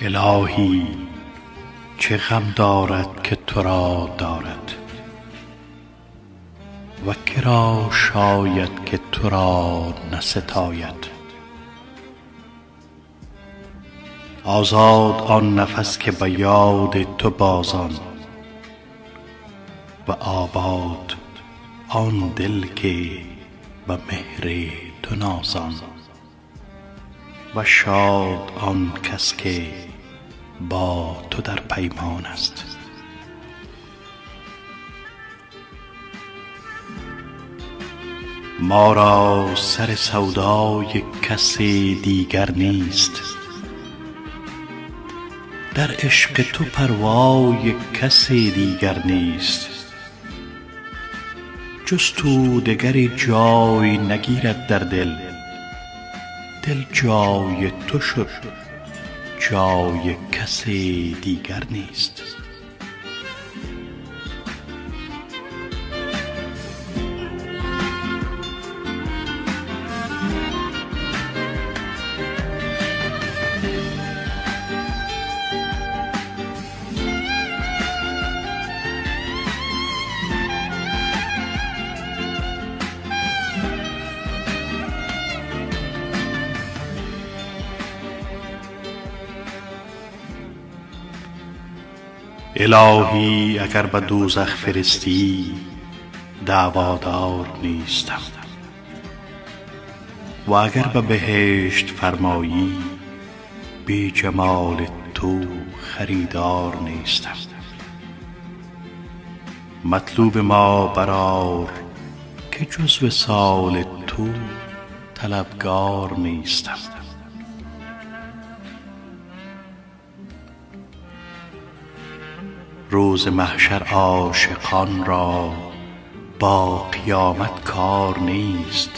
الهی چه غم دارد که تو را دارد؟ و که شاید که تو را نستاید؟ آزاد آن نفس که به یاد تو بازان و آباد آن دل که به مهر تو نازان. و شاد آن کس که با تو در پیمان است. ما را سر سودای کس دیگر نیست. در عشق تو پروای کس دیگر نیست. جز تو دگری جای نگیرد در دل. دل جای تو شد جای کس دیگر نیست. الهی اگر به دوزخ فرستی دعوادار نیستم. و اگر به بهشت فرمایی بی جمال تو خریدار نیستم. مطلوب ما برآر که جز وصال تو طلبگار نیستم. روز محشر عاشقان را با قیامت کار نیست.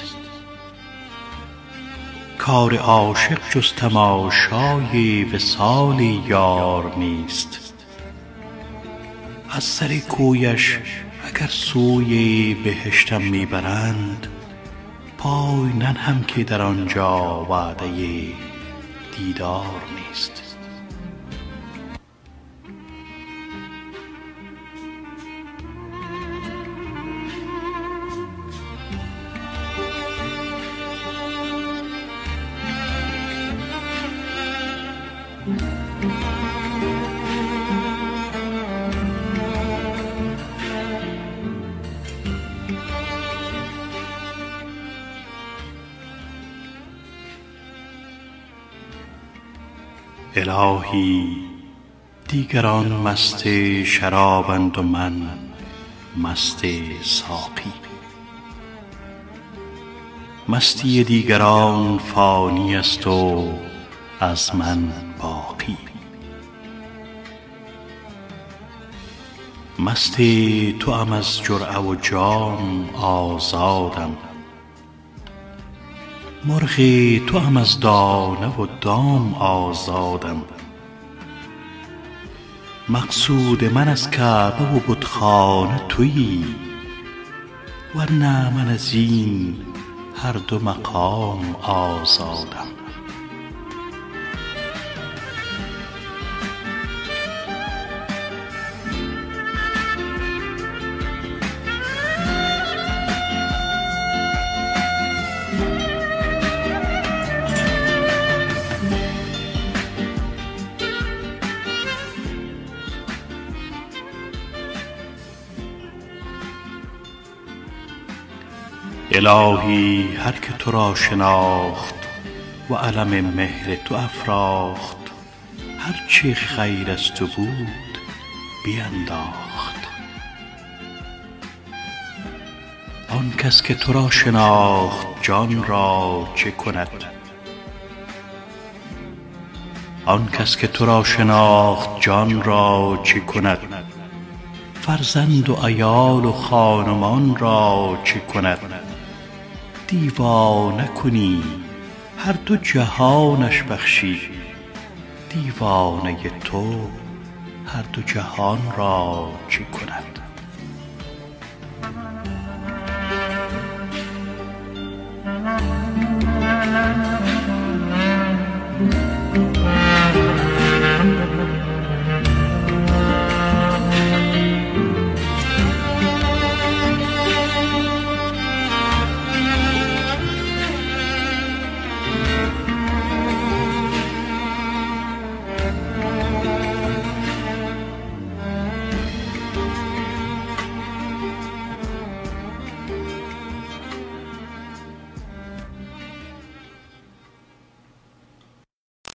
کار عاشق جز تماشای وصال یار نیست. از سر کویش اگر سوی بهشتم می برند پای ننهم که در آن جا وعده دیدار نیست. الهی دیگران مست شرابند و من مست ساقی. مستی دیگران فانی است و از من باقی. مست توام از جرعه و جام آزادم. مرغ توام از دانه و دام آزادم. مقصود من از کعبه و بتخانه تویی ور نه من از این هر دو مقام آزادم. الهی هر که تو را شناخت و علم مهر تو افراخت هر چه خیر از تو بود بینداخت. آن کس که تو را شناخت جان را چه کند؟ فرزند و عیال و خان و مان را چه کند؟ دیوانه کنی هر دو جهانش بخشی. دیوانه تو هر دو جهان را چه کند؟